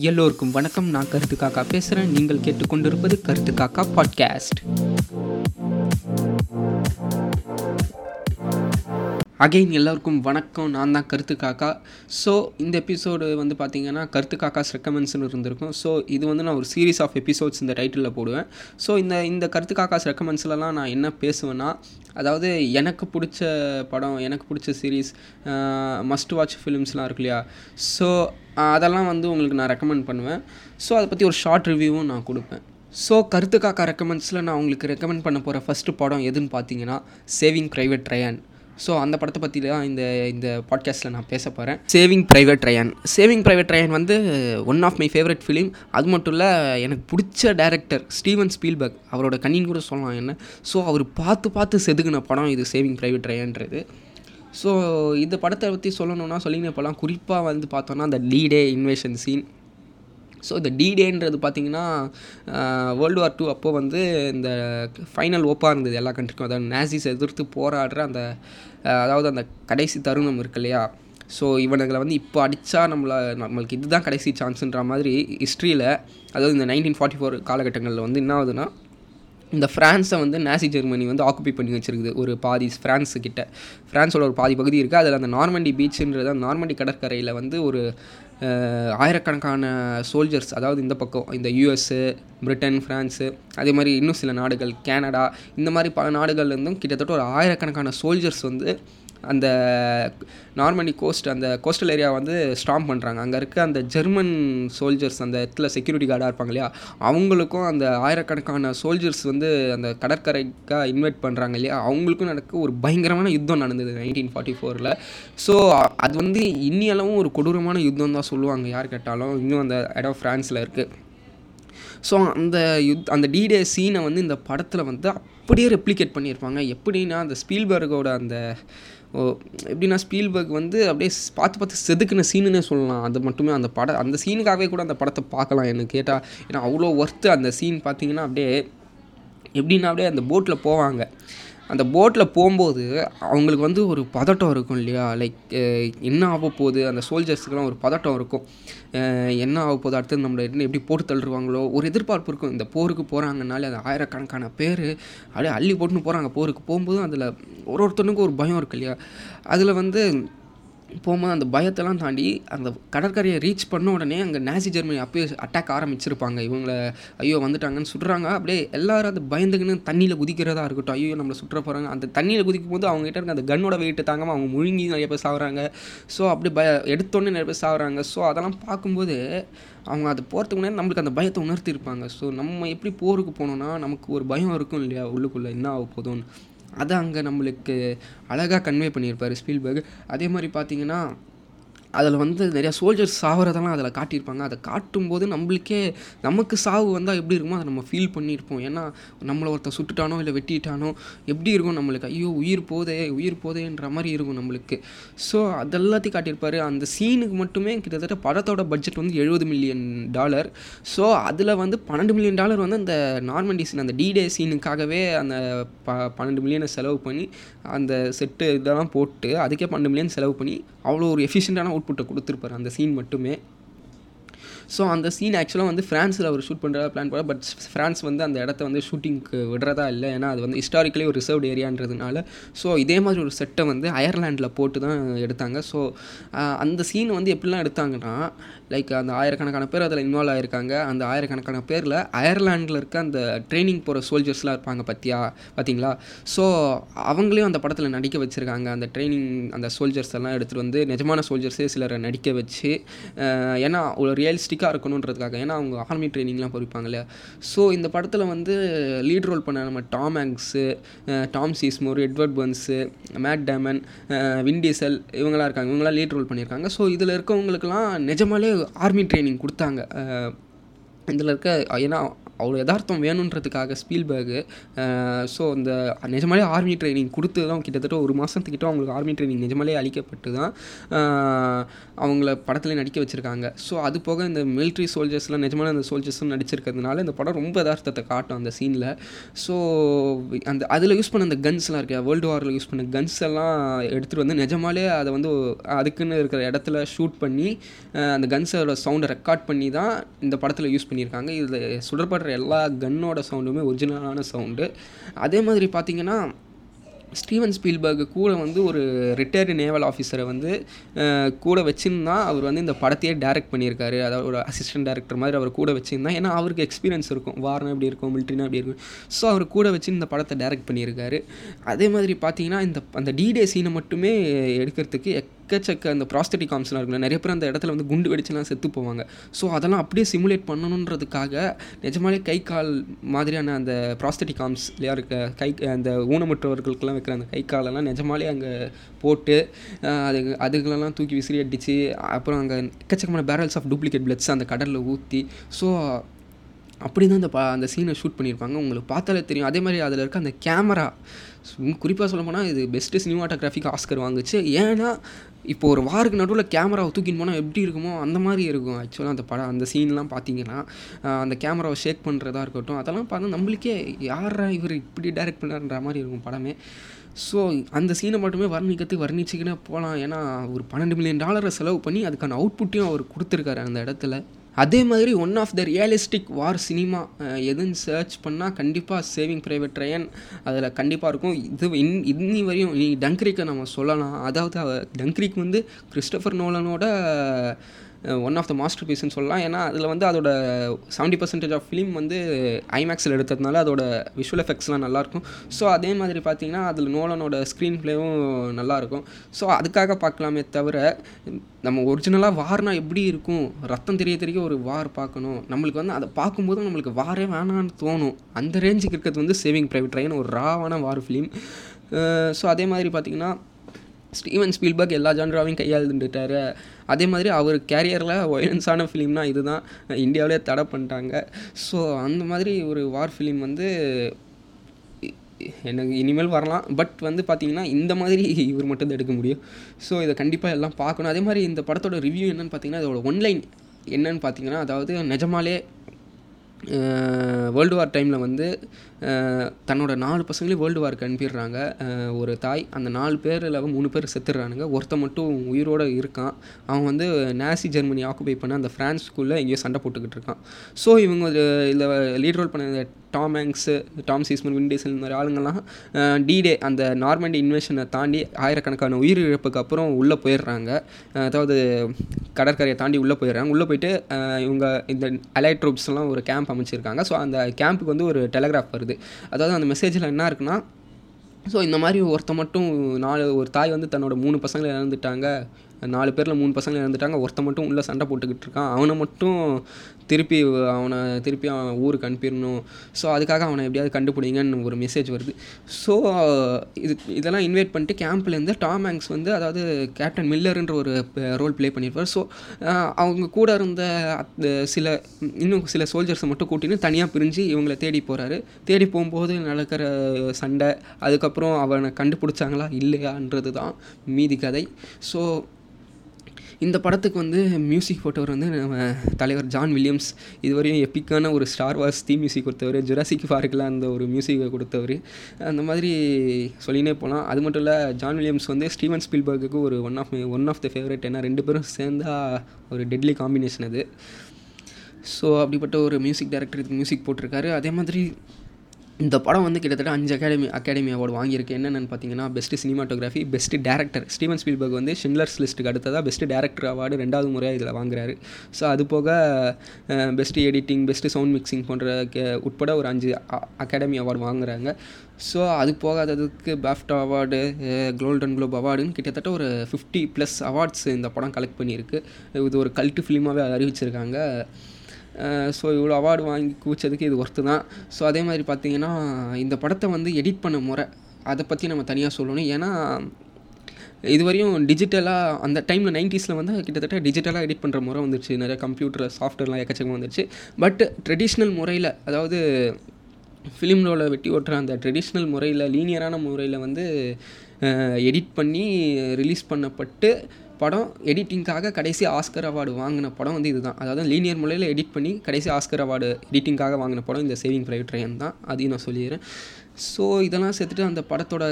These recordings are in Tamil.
எல்லோருக்கும் வணக்கம். நான் கருத்து காக்கா பேசுகிறேன் நீங்கள் கேட்டுக்கொண்டிருப்பது கருத்து காக்கா பாட்காஸ்ட் அகைன் எல்லாருக்கும் வணக்கம். நான் தான் கருத்து காக்கா. ஸோ இந்த எபிசோடு வந்து பார்த்தீங்கன்னா கருத்து காக்காஸ் ரெக்கமெண்ட்ஸ்னு இருந்திருக்கும். ஸோ இது வந்து நான் ஒரு சீரீஸ் ஆஃப் எபிசோட்ஸ் இந்த டைட்டிலில் போடுவேன். ஸோ இந்த இந்த கருத்து காக்காஸ் ரெக்கமெண்ட்ஸ்லலாம் நான் என்ன பேசுவேன்னா அதாவது எனக்கு பிடிச்ச படம் எனக்கு பிடிச்ச சீரீஸ் மஸ்ட் வாட்ச் ஃபிலிம்ஸ்லாம் இருக்கு இல்லையா? ஸோ அதெல்லாம் வந்து உங்களுக்கு நான் ரெக்கமெண்ட் பண்ணுவேன். ஸோ அதை பற்றி ஒரு ஷார்ட் ரிவ்யூவும் நான் கொடுப்பேன். ஸோ கருத்து காக்கா ரெக்கமெண்ட்ஸில் நான் உங்களுக்கு ரெக்கமெண்ட் பண்ண போகிற ஃபஸ்ட்டு படம் எதுன்னு பார்த்தீங்கன்னா சேவிங் ப்ரைவேட் ட்ரையான் ஸோ அந்த படத்தை பற்றி தான் இந்த இந்த பாட்காஸ்ட்டில் நான் பேச போகிறேன் saving private Ryan saving private Ryan வந்து one of my favourite film அது மட்டும் இல்லை எனக்கு பிடிச்ச டேரக்டர் ஸ்டீவன் ஸ்பீல்பர்க் அவரோட கண்ணின்னு கூட சொல்லலாம் என்ன. ஸோ அவர் பார்த்து பார்த்து செதுக்கின படம் இது சேவிங் ப்ரைவேட் ட்ரையான்றது ஸோ இந்த படத்தை பற்றி சொல்லணும்னா சொல்லிங்க போகலாம் குறிப்பாக வந்து பார்த்தோன்னா அந்த லீடே இன்வேஷன் சீன் ஸோ இந்த டிடேன்றது பார்த்தீங்கன்னா வேர்ல்டு வார் டூ அப்போது வந்து இந்த ஃபைனல் ஓப்பாக இருந்தது எல்லா கண்ட்ரிக்கும் அதாவது நேசிஸ் எதிர்த்து போராடுற அந்த அதாவது அந்த கடைசி தருணம் இருக்கு இல்லையா? ஸோ இவனுங்களை வந்து இப்போ அடித்தா நம்மளை நம்மளுக்கு இதுதான் கடைசி சான்ஸுன்ற மாதிரி ஹிஸ்ட்ரியில் அதாவது இந்த நைன்டீன் ஃபார்ட்டி ஃபோர் காலகட்டங்களில் வந்து என்ன ஆகுதுன்னா இந்த ஃப்ரான்ஸை வந்து நாசி ஜெர்மனி வந்து ஆக்குபை பண்ணி வச்சுருக்குது. ஒரு பாதி ஃப்ரான்ஸு கிட்ட. ஃப்ரான்ஸோட ஒரு பாதி பகுதி இருக்குது அதில் அந்த நார்மண்டி பீச்சுன்றது அந்த நார்மண்டி கடற்கரையில் வந்து ஒரு ஆயிரக்கணக்கான சோல்ஜர்ஸ் அதாவது இந்த பக்கம் இந்த யூஎஸ்ஸு பிரிட்டன் ஃப்ரான்ஸு அதே மாதிரி இன்னும் சில நாடுகள் கேனடா இந்த மாதிரி பல நாடுகள்லேருந்தும் கிட்டத்தட்ட ஒரு ஆயிரக்கணக்கான சோல்ஜர்ஸ் வந்து அந்த நார்மனி கோஸ்ட் அந்த கோஸ்டல் ஏரியா வந்து ஸ்டாம் பண்ணுறாங்க அங்கே இருக்க அந்த ஜெர்மன் சோல்ஜர்ஸ் அந்த இடத்துல செக்யூரிட்டி கார்டாக இருப்பாங்க இல்லையா? அவங்களுக்கும் அந்த ஆயிரக்கணக்கான சோல்ஜர்ஸ் வந்து அந்த கடற்கரைக்காக இன்வைட் பண்ணுறாங்க இல்லையா? அவங்களுக்கும் நடக்க ஒரு பயங்கரமான யுத்தம் நடந்தது நைன்டீன் ஃபார்ட்டி ஃபோரில் ஸோ அது வந்து இன்னியளவும் ஒரு கொடூரமான யுத்தம் தான் சொல்லுவாங்க யார் கேட்டாலும். இன்னும் அந்த இடம் ஃப்ரான்ஸில் இருக்குது ஸோ அந்த யுத் அந்த டிடே சீனை வந்து இந்த படத்தில் வந்து அப்படியே ரெப்ளிகேட் பண்ணியிருப்பாங்க. எப்படின்னா அந்த ஸ்பீல்பர்கோட அந்த எப்படின்னா ஸ்பீல்பர்க் வந்து அப்படியே பார்த்து பார்த்து செதுக்குன சீனுன்னே சொல்லலாம். அது மட்டுமே அந்த படம் அந்த சீனுக்காகவே கூட அந்த படத்தை பார்க்கலாம் எனக்கு கேட்டால் ஏன்னா அவ்வளோ ஒர்த்து அந்த சீன் பார்த்தீங்கன்னா அப்படியே எப்படின்னா அப்படியே அந்த போட்டில் போவாங்க. அந்த போட்டில் போகும்போது அவங்களுக்கு வந்து ஒரு பதட்டம் இருக்கும் இல்லையா? லைக் என்ன ஆக போகுது? அந்த சோல்ஜர்ஸுக்கெல்லாம் ஒரு பதட்டம் இருக்கும். என்ன ஆக போகுது? அடுத்தது நம்மளை என்ன எப்படி போட்டு தள்ளுருவாங்களோ ஒரு எதிர்பார்ப்பு இருக்கும். இந்த போருக்கு போகிறாங்கனாலே அந்த ஆயிரக்கணக்கான பேர் அப்படியே அள்ளி போட்டுன்னு போகிறாங்க போருக்கு போகும்போது அதில் ஒரு ஒருத்தனுக்கும் ஒரு பயம் இருக்கு இல்லையா? அதில் வந்து போகும்போது அந்த பயத்தெல்லாம் தாண்டி அந்த கடற்கரையை ரீச் பண்ண உடனே அங்கே நாசி ஜெர்மனி அப்போயே அட்டாக் ஆரம்பிச்சிருப்பாங்க. இவங்கள ஐயோ வந்துட்டாங்கன்னு சுடுறாங்க. அப்படியே எல்லாரும் அது பயந்துக்குன்னு தண்ணியில் குதிக்கிறதா இருக்கட்டும். ஐயோ நம்மளை சுற்ற போகிறாங்க அந்த தண்ணியில் குதிக்கும் போது அவங்ககிட்ட இருக்க அந்த கன்னோட வெயிட்டு தாங்காமல் அவங்க முழுங்கி நிறைய பேர் சாகுறாங்க ஸோ அப்படி பய எடுத்தோடனே நிறைய பேர் சாகுறாங்க ஸோ அதெல்லாம் பார்க்கும்போது அவங்க அது போகிறதுக்கு முன்னாடி நம்மளுக்கு அந்த பயத்தை உணர்த்திருப்பாங்க ஸோ நம்ம எப்படி போருக்கு போனோம்னா நமக்கு ஒரு பயம் இருக்கும் இல்லையா? உள்ளுக்குள்ளே என்ன ஆக போதும்னு அதை அங்கே நம்மளுக்கு அழகாக கன்வே பண்ணியிருப்பார் ஸ்பீல்பர்க். அதே மாதிரி பார்த்தீங்கன்னா அதில் வந்து நிறையா சோல்ஜர்ஸ் சாகிறதெல்லாம் அதில் காட்டியிருப்பாங்க. அதை காட்டும்போது நம்மளுக்கே நமக்கு சாவு வந்தால் எப்படி இருக்குமோ அதை நம்ம ஃபீல் பண்ணியிருப்போம். ஏன்னா நம்மளை ஒருத்தர் சுட்டுட்டானோ இல்லை வெட்டிட்டானோ எப்படி இருக்கும் நம்மளுக்கு? ஐயோ உயிர் போதே உயிர் போதேன்ற மாதிரி இருக்கும் நம்மளுக்கு. ஸோ அதெல்லாத்தையும் காட்டியிருப்பார். அந்த சீனுக்கு மட்டுமே கிட்டத்தட்ட படத்தோட பட்ஜெட் வந்து எழுபது மில்லியன் டாலர் ஸோ அதில் வந்து பன்னெண்டு மில்லியன் டாலர் வந்து அந்த நார்மண்டி சீன் அந்த டிடே சீனுக்காகவே அந்த ப பன்னெண்டு மில்லியனை செலவு பண்ணி அந்த செட்டு இதெல்லாம் போட்டு அதுக்கே பன்னெண்டு மில்லியன் செலவு பண்ணி அவ்வளோ ஒரு எஃபிஷியண்ட்டான அவுட்புட்டை கொடுத்துருப்பாரு. அந்த சீன் மட்டுமே. ஸோ அந்த சீன் ஆக்சுவலாக வந்து ஃப்ரான்ஸில் அவர் ஷூட் பண்ணுறதா பிளான் பண்ண பட் ஃப்ரான்ஸ் வந்து அந்த இடத்த வந்து ஷூட்டிங்க்கு விடுறதா இல்லை. ஏன்னா அது வந்து ஹிஸ்டாரிக்கலி ஒரு ரிசர்வ்ட் ஏரியான்றதுனால ஸோ இதே மாதிரி ஒரு செட்டை வந்து அயர்லாண்டில் போட்டு தான் எடுத்தாங்க ஸோ அந்த சீன் வந்து எப்படிலாம் எடுத்தாங்கன்னா லைக் அந்த ஆயிரக்கணக்கான பேர் அதில் இன்வால்வ் ஆகிருக்காங்க அந்த ஆயிரக்கணக்கான பேரில் அயர்லாண்டில் இருக்க அந்த ட்ரைனிங் போகிற சோல்ஜர்ஸ்லாம் இருப்பாங்க பார்த்தியா பார்த்தீங்களா ஸோ அவங்களையும் அந்த படத்தில் நடிக்க வச்சுருக்காங்க. அந்த ட்ரைனிங் அந்த சோல்ஜர்ஸ் எல்லாம் எடுத்துகிட்டு வந்து நிஜமான சோல்ஜர்ஸே சிலரை நடிக்க வச்சு ஏன்னா ஒரு ரியலிஸ்டிக் ஃபிட்டாக இருக்கணுன்றதுக்காக ஏன்னா அவங்க ஆர்மி ட்ரைனிங்லாம் பொறிப்பாங்க இல்லையா? ஸோ இந்த படத்தில் வந்து லீட் ரோல் பண்ண நம்ம Tom Hanks Tom Sizemore Edward Burns Matt Damon Vin Diesel இவங்களாம் இருக்காங்க. இவங்களாம் லீட் ரோல் பண்ணியிருக்காங்க. ஸோ இதில் இருக்கவங்களுக்கெல்லாம் நிஜமாலே ஆர்மி ட்ரைனிங் கொடுத்தாங்க. இதில் இருக்க ஏன்னா அவ்வளோ யதார்த்தம் வேணுன்றதுக்காக ஸ்பீல்பேகு ஸோ இந்த நிஜமாலே ஆர்மி ட்ரைனிங் கொடுத்து தான் கிட்டத்தட்ட ஒரு மாதத்துக்கிட்ட அவங்களுக்கு ஆர்மி ட்ரைனிங் நிஜமாலே அளிக்கப்பட்டு தான் அவங்கள படத்தில் நடிக்க வச்சுருக்காங்க. ஸோ அது போக இந்த மிலிட்ரி சோல்ஜர்ஸ்லாம் நிஜமான அந்த சோல்ஜர்ஸும் நடிச்சிருக்கிறதுனால இந்த படம் ரொம்ப யதார்த்தத்தை காட்டும் அந்த சீனில் ஸோ அந்த அதில் யூஸ் பண்ண அந்த கன்ஸ்லாம் இருக்கு. வேர்ல்டு வாரில் யூஸ் பண்ண கன்ஸ் எல்லாம் எடுத்துகிட்டு வந்து நிஜமாலே அதை வந்து அதுக்குன்னு இருக்கிற இடத்துல ஷூட் பண்ணி அந்த கன்ஸோட சவுண்டை ரெக்கார்ட் பண்ணி தான் இந்த படத்தில் யூஸ் பண்ணியிருக்காங்க. இதில் சுடப்படுற எல்லா கன்னோட சவுண்டுமே ஒரிஜினலான சவுண்டு அதே மாதிரி பார்த்தீங்கன்னா ஸ்டீவன் ஸ்பீல்பர்க்கு கூட வந்து ஒரு ரிட்டையர்டு நேவல் ஆஃபீஸரை வந்து கூட வச்சுருந்தா அவர் வந்து இந்த படத்தையே டைரக்ட் பண்ணியிருக்காரு. அதாவது ஒரு அசிஸ்டன்ட் டேரக்டர் மாதிரி அவர் கூட வச்சுருந்தா. ஏன்னா அவருக்கு எக்ஸ்பீரியன்ஸ் இருக்கும். வார்னா எப்படி இருக்கும்? மிலிட்ரினா எப்படி இருக்கும்? ஸோ அவர் கூட வச்சு இந்த படத்தை டைரக்ட் பண்ணியிருக்காரு. அதே மாதிரி பார்த்தீங்கன்னா இந்த அந்த டிடே சீனை மட்டுமே எடுக்கிறதுக்கு எக்கச்சக்க அந்த ப்ராஸ்தட்டிக் காம்ஸ்லாம் இருக்குல்ல நிறைய பேர் அந்த இடத்துல வந்து குண்டு வெடிச்சுலாம் செத்து போவாங்க. ஸோ அதெல்லாம் அப்படியே சிமுலேட் பண்ணணுன்றதுக்காக நிஜமாலே கை கால் மாதிரியான அந்த ப்ராஸ்தட்டிக் காம்ஸ்லையா இருக்க கை அந்த ஊனமுற்றவர்களுக்கெல்லாம் வைக்கிற அந்த கை காலெல்லாம் நிஜமாலே அங்கே போட்டு அது அதுகளெல்லாம் தூக்கி விசிறி அடித்து அப்புறம் அங்கே எக்கச்சக்கமான பேரல்ஸ் ஆஃப் டூப்ளிகேட் பிளட்ஸ் அந்த கடலில் ஊற்றி ஸோ அப்படி தான் அந்த பா அந்த சீனை ஷூட் பண்ணியிருப்பாங்க. உங்களுக்கு பார்த்தாலே தெரியும். அதே மாதிரி அதில் இருக்க அந்த கேமரா குறிப்பாக சொல்ல போனால் இது பெஸ்ட்டு சினிமாட்டோகிராஃபிக் ஆஸ்கர் வாங்குச்சு. ஏன்னா இப்போ ஒரு வாருக்கு நடுவில் கேமராவை தூக்கின்னு போனால் எப்படி இருக்குமோ அந்த மாதிரி இருக்கும். ஆக்சுவலாக அந்த படம் அந்த சீன்லாம் பார்த்தீங்கன்னா அந்த கேமராவை ஷேக் பண்ணுறதா இருக்கட்டும் அதெல்லாம் பார்த்தா நம்மளுக்கே யாரா இவர் இப்படி டைரக்ட் பண்ணார்ன்ற மாதிரி இருக்கும் படமே. ஸோ அந்த சீனை மட்டுமே வர்ணிக்கிறதுக்கு வர்ணிச்சுக்கினே போகலாம் ஏன்னா ஒரு பன்னெண்டு மில்லியன் டாலரை செலவு பண்ணி அதுக்கான அவுட்புட்டையும் அவர் கொடுத்துருக்காரு அந்த இடத்துல. அதே மாதிரி one of the realistic war cinema எதுன்னு சர்ச் பண்ணால் கண்டிப்பாக சேவிங் ப்ரைவேட் ட்ரையன் அதில் கண்டிப்பாக இருக்கும். இது இன் இன்னி வரையும் நீ டங்க்ரிக்கை நம்ம சொல்லலாம். அதாவது டங்க்ரிக் வந்து கிறிஸ்டபர் நோலனோட ஒன் ஆஃப் த மாஸ்டர் பீஸ்னு சொல்லலாம். ஏன்னா அதில் வந்து அதோட செவன்ட்டி பர்சன்டேஜ் ஆஃப் ஃபிலிம் வந்து ஐமேக்ஸில் எடுத்ததுனால அதோட விஷுவல் எஃபெக்ட்ஸ்லாம் நல்லாயிருக்கும். ஸோ அதே மாதிரி பார்த்தீங்கன்னா அதில் நோலனோட ஸ்க்ரீன் ப்ளேவும் நல்லாயிருக்கும். ஸோ அதுக்காக பார்க்கலாமே தவிர நம்ம ஒரிஜினலாக வார்னா எப்படி இருக்கும்? ரத்தம் தெரிய தெரிய ஒரு வார் பார்க்கணும் நம்மளுக்கு வந்து அதை பார்க்கும்போது நம்மளுக்கு வாரே வேணான்னு தோணும். அந்த ரேஞ்சுக்கு இருக்கிறது வந்து சேவிங் ப்ரைவேட் ட்ரெயின் ஒரு ராவான வார் ஃபிலிம் ஸோ அதே மாதிரி பார்த்தீங்கன்னா ஸ்டீவன் ஸ்பீல்பர்க் எல்லா ஜான்ராவையும் கையாளுந்துட்டாரு. அதே மாதிரி அவர் கேரியரில் வயலன்ஸான ஃபிலிம்னா இதுதான். இந்தியாவிலே தடை பண்ணிட்டாங்க. ஸோ அந்த மாதிரி ஒரு வார் ஃபிலிம் வந்து எனக்கு இனிமேல் வரலாம். பட் வந்து பார்த்தீங்கன்னா இந்த மாதிரி இவர் மட்டும் தான் எடுக்க முடியும். ஸோ இதை கண்டிப்பாக எல்லாம் பார்க்கணும். அதே மாதிரி இந்த படத்தோட ரிவ்யூ என்னன்னு பார்த்தீங்கன்னா இதோட ஒன்லைன் என்னன்னு பார்த்தீங்கன்னா அதாவது நிஜமாலே வேர்ல்டு வார் டைமில் வந்து தன்னோட நாலு பசங்களையும் வேர்ல்டு வார்க்கு அனுப்பிடுறாங்க. ஒரு தாய் அந்த நாலு பேரில் மூணு பேர் செத்துடுறானுங்க. ஒருத்தன் மட்டும் உயிரோடு இருக்கான். அவன் வந்து நாசி ஜெர்மனி ஆக்குபை பண்ண அந்த ஃப்ரான்ஸ்குள்ளே எங்கேயோ சண்டை போட்டுக்கிட்டு இருக்கான். ஸோ இவங்க இதில் லீட் ரோல் பண்ண Tom Hanks Tom Sizemore Vin Diesel இந்த மாதிரி ஆளுங்கள்லாம் டிடே அந்த நார்மண்டி இன்வெஷனை தாண்டி ஆயிரக்கணக்கான உயிரிழப்புக்கு அப்புறம் உள்ளே போயிடுறாங்க. அதாவது கடற்கரையை தாண்டி உள்ளே போயிடுறாங்க. உள்ளே போயிட்டு இவங்க இந்த அலைட் ட்ரூப்ஸ்லாம் ஒரு கேம்ப் அமைச்சிருக்காங்க. ஸோ அந்த கேம்புக்கு வந்து ஒரு டெலகிராஃப் வருது. அதாவது அந்த மெசேஜில் என்ன இருக்குன்னா ஸோ இந்த மாதிரி ஒருத்த மட்டும் நாலு ஒரு தாய் வந்து தன்னோட மூணு பசங்களை இழந்துட்டாங்க. நாலு பேரில் மூணு பசங்க இறந்துட்டாங்க. ஒருத்த மட்டும் உள்ளே சண்டை போட்டுக்கிட்டு இருக்கான். அவனை மட்டும் திருப்பி அவனை திருப்பி அவன் ஊருக்கு அனுப்பிடணும். ஸோ அதுக்காக அவனை எப்படியாவது கண்டுபிடிங்கன்னு ஒரு மெசேஜ் வருது. ஸோ இது இதெல்லாம் இன்வைட் பண்ணிட்டு கேம்ப்லேருந்து டாம் ஹேங்ஸ் வந்து அதாவது கேப்டன் மில்லர்ன்ற ஒரு ரோல் ப்ளே பண்ணியிருப்பார் ஸோ அவங்க கூட இருந்த அந்த சில இன்னும் சில சோல்ஜர்ஸை மட்டும் கூட்டின்னு தனியாக பிரிஞ்சு இவங்களை தேடி போகிறாரு தேடி போகும்போது நடக்கிற சண்டை அதுக்கப்புறம் அவனை கண்டுபிடிச்சாங்களா இல்லையான்றது தான் மீதி கதை. ஸோ இந்த படத்துக்கு வந்து மியூசிக் போட்டவர் வந்து நம்ம தலைவர் ஜான் வில்லியம்ஸ் இதுவரையும் எப்பிக்கான ஒரு ஸ்டார் வார்ஸ் தீ மியூசிக் கொடுத்தவர் ஜுராசிக் பார்க்கில் அந்த ஒரு மியூசிக்கை கொடுத்தவர். அந்த மாதிரி சொல்லினே போகலாம் அது மட்டும் இல்லை ஜான் வில்லியம்ஸ் வந்து ஸ்டீவன் ஸ்பீல்பர்க்கு ஒரு one of one of the favourite ஏன்னா ரெண்டு பேரும் சேர்ந்தா ஒரு டெட்லி காம்பினேஷன் அது. ஸோ அப்படிப்பட்ட ஒரு மியூசிக் டைரக்டர் இதுக்கு மியூசிக் போட்டிருக்காரு. அதே மாதிரி இந்த படம் வந்து கிட்டத்தட்ட அஞ்சு அகாடமி அகாடமி அவார்டு வாங்கியிருக்கு. என்னென்னு பார்த்தீங்கன்னா best cinematography best director Steven Spielberg வந்து ஷின்லர்ஸ் லிஸ்ட்டுக்கு அடுத்ததாக பெஸ்ட்டு டேரக்டர் அவார்டு ரெண்டாவது முறையாக இதில் வாங்குறாரு. ஸோ அது போக best editing best sound mixing போன்ற உட்பட ஒரு அஞ்சு அகாடமி அவார்டு வாங்குறாங்க. ஸோ அது போகாததுக்கு பேஃப்டா அவார்டு கோல்டன் குளோப் அவார்டுன்னு கிட்டத்தட்ட ஒரு ஃபிஃப்டி ப்ளஸ் அவார்ட்ஸ் இந்த படம் கலெக்ட் பண்ணியிருக்கு. இது ஒரு கல்ட்டு ஃபிலிமாகவே அறிவிச்சிருக்காங்க. ஸோ இவ்வளோ அவார்டு வாங்கி குவிச்சதுக்கு இது ஒர்த்து தான். ஸோ அதே மாதிரி பார்த்தீங்கன்னா இந்த படத்தை வந்து எடிட் பண்ண முறை அதை பற்றி நம்ம தனியாக சொல்லணும். ஏன்னா இதுவரையும் டிஜிட்டலாக அந்த டைமில் நைன்ட்டீஸில் வந்து கிட்டத்தட்ட டிஜிட்டலாக எடிட் பண்ணுற முறை வந்துருச்சு. நிறைய கம்ப்யூட்டர் சாஃப்ட்வேர்லாம் எக்கச்சக்கமாக வந்துருச்சு. பட் ட்ரெடிஷ்னல் முறையில் அதாவது ஃபிலிம் ரோலை வெட்டி ஓட்டுற அந்த ட்ரெடிஷ்னல் முறையில் லீனியரான முறையில் வந்து எடிட் பண்ணி ரிலீஸ் பண்ணப்பட்டு படம் எடிட்டிங்காக கடைசி ஆஸ்கர் அவார்டு வாங்கின படம் வந்து இதுதான். அதாவது லீனியர் முறையில் எடிட் பண்ணி கடைசி ஆஸ்கர் அவார்டு எடிட்டிங்காக வாங்கின படம் இந்த சேவிங் ப்ரைவேட் ட்ரெயின் தான். அதையும் நான் சொல்லிடுறேன். ஸோ இதெல்லாம் சேர்த்துட்டு அந்த படத்தோட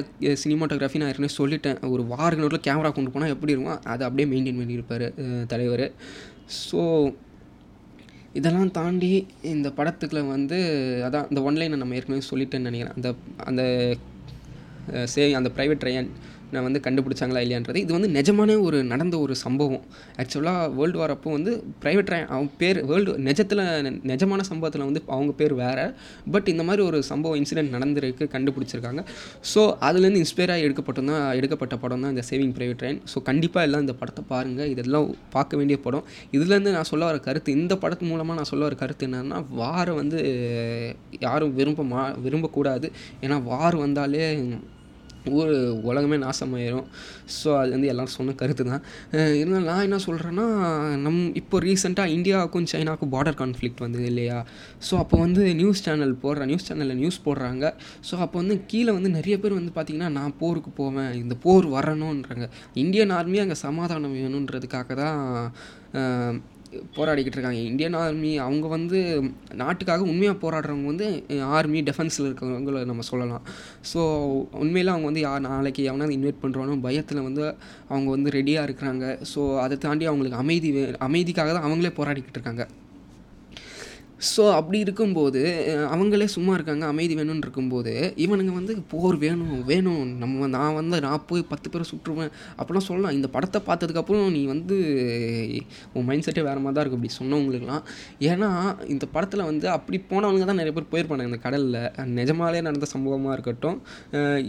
சினிமாட்டோகிராஃபி நான் ஏற்கனவே சொல்லிட்டேன். ஒரு வார கேமரா கொண்டு போனால் எப்படி இருக்கும் அதை அப்படியே மெயின்டைன் பண்ணியிருப்பார் தலைவர். ஸோ இதெல்லாம் தாண்டி இந்த படத்துக்குள்ள வந்து அதான் இந்த ஒன்லைனை நம்ம ஏற்கனவே சொல்லிட்டேன்னு நினைக்கிறேன். அந்த அந்த சே அந்த ப்ரைவேட் ட்ரையன் நான் வந்து கண்டுபிடிச்சாங்களா இல்லையான்றது. இது வந்து நிஜமான ஒரு நடந்த ஒரு சம்பவம். ஆக்சுவலாக வேர்ல்டு வார் அப்போ வந்து ப்ரைவேட் ட்ரையன் அவங்க பேர் வேர்ல்டு நிஜத்தில் நிஜமான சம்பவத்தில் வந்து அவங்க பேர் வேறு. பட் இந்த மாதிரி ஒரு சம்பவம் இன்சிடென்ட் நடந்திருக்கு கண்டுபிடிச்சிருக்காங்க. ஸோ அதுலேருந்து இன்ஸ்பயராக எடுக்கப்பட்டோம் தான் எடுக்கப்பட்ட படம் தான் இந்த சேவிங் ப்ரைவேட் ட்ரெயின் ஸோ கண்டிப்பாக எல்லாம் இந்த படத்தை பாருங்கள் இதெல்லாம் பார்க்க வேண்டிய படம். இதுலேருந்து நான் சொல்ல வர கருத்து இந்த படத்து மூலமாக நான் சொல்ல வர கருத்து என்னென்னா வாரை வந்து யாரும் விரும்ப மா விரும்பக்கூடாது. ஏன்னா வார் வந்தாலே ஊர் உலகமே நாசமாயிரும். ஸோ அது வந்து எல்லோரும் சொன்ன கருத்து தான் இருந்தாலும் நான் என்ன சொல்கிறேன்னா நம் இப்போ ரீசெண்டாக இந்தியாவுக்கும் சைனாவுக்கும் பார்டர் கான்ஃப்ளிக்ட் வந்தது இல்லையா? ஸோ அப்போ வந்து நியூஸ் சேனல் போடுற நியூஸ் சேனலில் நியூஸ் போடுறாங்க. ஸோ அப்போ வந்து கீழே வந்து நிறைய பேர் வந்து பார்த்திங்கன்னா நான் போருக்கு போவேன் இந்த போர் வரணுன்றாங்க இந்தியன் ஆர்மி அங்கே சமாதானம் வேணுன்றதுக்காக தான் போராடிக்கிட்டு இருக்காங்க இந்தியன் ஆர்மி அவங்க வந்து நாட்டுக்காக உண்மையாக போராடுறவங்க வந்து ஆர்மி டெஃபென்ஸில் இருக்கிறவங்கள நம்ம சொல்லலாம். ஸோ உண்மையில் அவங்க வந்து யார் நாளைக்கு எவனாவது இன்வைட் பண்ணுறானோ பயத்தில் வந்து அவங்க வந்து ரெடியாக இருக்கிறாங்க. ஸோ அதை தாண்டி அவங்களுக்கு அமைதி அமைதிக்காக தான் அவங்களே போராடிக்கிட்டு இருக்காங்க ஸோ அப்படி இருக்கும்போது அவங்களே சும்மா இருக்காங்க அமைதி வேணும்னு இருக்கும்போது இவனுங்க வந்து போர் வேணும் வேணும். நம்ம நான் வந்து நான் போய் பத்து பேரை சுற்றுவேன். அப்படிலாம் சொல்லலாம். இந்த படத்தை பார்த்ததுக்கப்புறம் நீ வந்து உன் மைண்ட் செட்டே வேறு மாதிரி தான் இருக்கும் அப்படி சொன்னவங்களுக்குலாம் ஏன்னா இந்த படத்தில் வந்து அப்படி போனவங்க தான் நிறைய பேர் போயிருப்பாங்க இந்த கடலில். நிஜமாலே நடந்த சம்பவமாக இருக்கட்டும்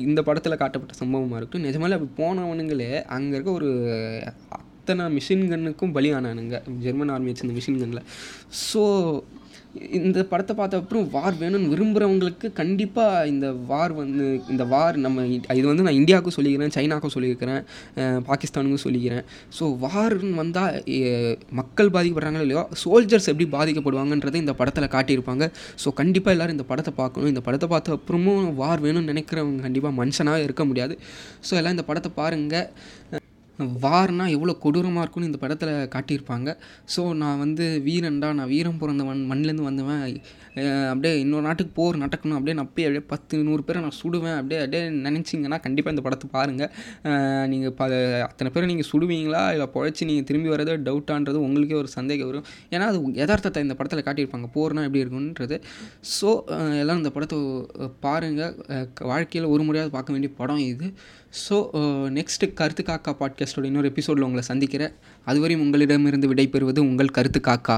இந்த படத்தில் காட்டப்பட்ட சம்பவமாக இருக்கட்டும் நிஜமாலே அப்படி போனவனுங்களே அங்கே இருக்க ஒரு அத்தனை மிஷின் கன்னுக்கும் பலியானானுங்க. ஜெர்மன் ஆர்மி வச்சிருந்த மிஷின் கன்னில் ஸோ இந்த படத்தை பார்த்த அப்புறம் வார் வேணும்னு விரும்புகிறவங்களுக்கு கண்டிப்பாக இந்த வார் வந்து இந்த வார் நம்ம இது வந்து நான் இந்தியாவுக்கும் சொல்லிக்கிறேன் சைனாவுக்கும் சொல்லியிருக்கிறேன் பாகிஸ்தானுக்கும் சொல்லிக்கிறேன். ஸோ வார்னு வந்தால் மக்கள் பாதிக்கப்படுறாங்களோ இல்லையோ சோல்ஜர்ஸ் எப்படி பாதிக்கப்படுவாங்கன்றதை இந்த படத்தில் காட்டியிருப்பாங்க. ஸோ கண்டிப்பாக எல்லோரும் இந்த படத்தை பார்க்கணும். இந்த படத்தை பார்த்த அப்புறமும் வார் வேணும்னு நினைக்கிறவங்க கண்டிப்பாக மனுஷனாக இருக்க முடியாது. ஸோ எல்லாம் இந்த படத்தை பாருங்கள் வார்னா எவ்வளோ கொடூரமாக இருக்கும்னு இந்த படத்தில் காட்டியிருப்பாங்க. ஸோ நான் வந்து வீரன்டா நான் வீரம் பிறந்த மண் மண்ணிலேருந்து வந்தவன். அப்படியே இன்னொரு நாட்டுக்கு போர் நடக்கணும் அப்படியே நான் அப்படியே அப்படியே பத்து நூறு பேரை நான் சுடுவேன். அப்படியே அப்படியே நினச்சிங்கன்னா கண்டிப்பாக இந்த படத்தை பாருங்கள் நீங்கள் ப அத்தனை பேரை நீங்கள் சுடுவீங்களா? இல்லை பொழைச்சி நீங்கள் திரும்பி வரதோ டவுட்டான்றது உங்களுக்கே ஒரு சந்தேகம் வரும். ஏன்னா அது யதார்த்தத்தை இந்த படத்தில் காட்டியிருப்பாங்க. போர்னால் எப்படி இருக்குன்றது ஸோ எல்லாம் இந்த படத்தை பாருங்கள் வாழ்க்கையில் ஒரு முறையாவது பார்க்க வேண்டிய படம் இது. ஸோ நெக்ஸ்ட்டு uh, கருத்து காக்கா பாட்காஸ்டோட இன்னொரு எபிசோடில் உங்களை சந்திக்கிறேன். அதுவரையும் உங்களிடமிருந்து விடைபெறுவது உங்கள் கருத்து காக்கா.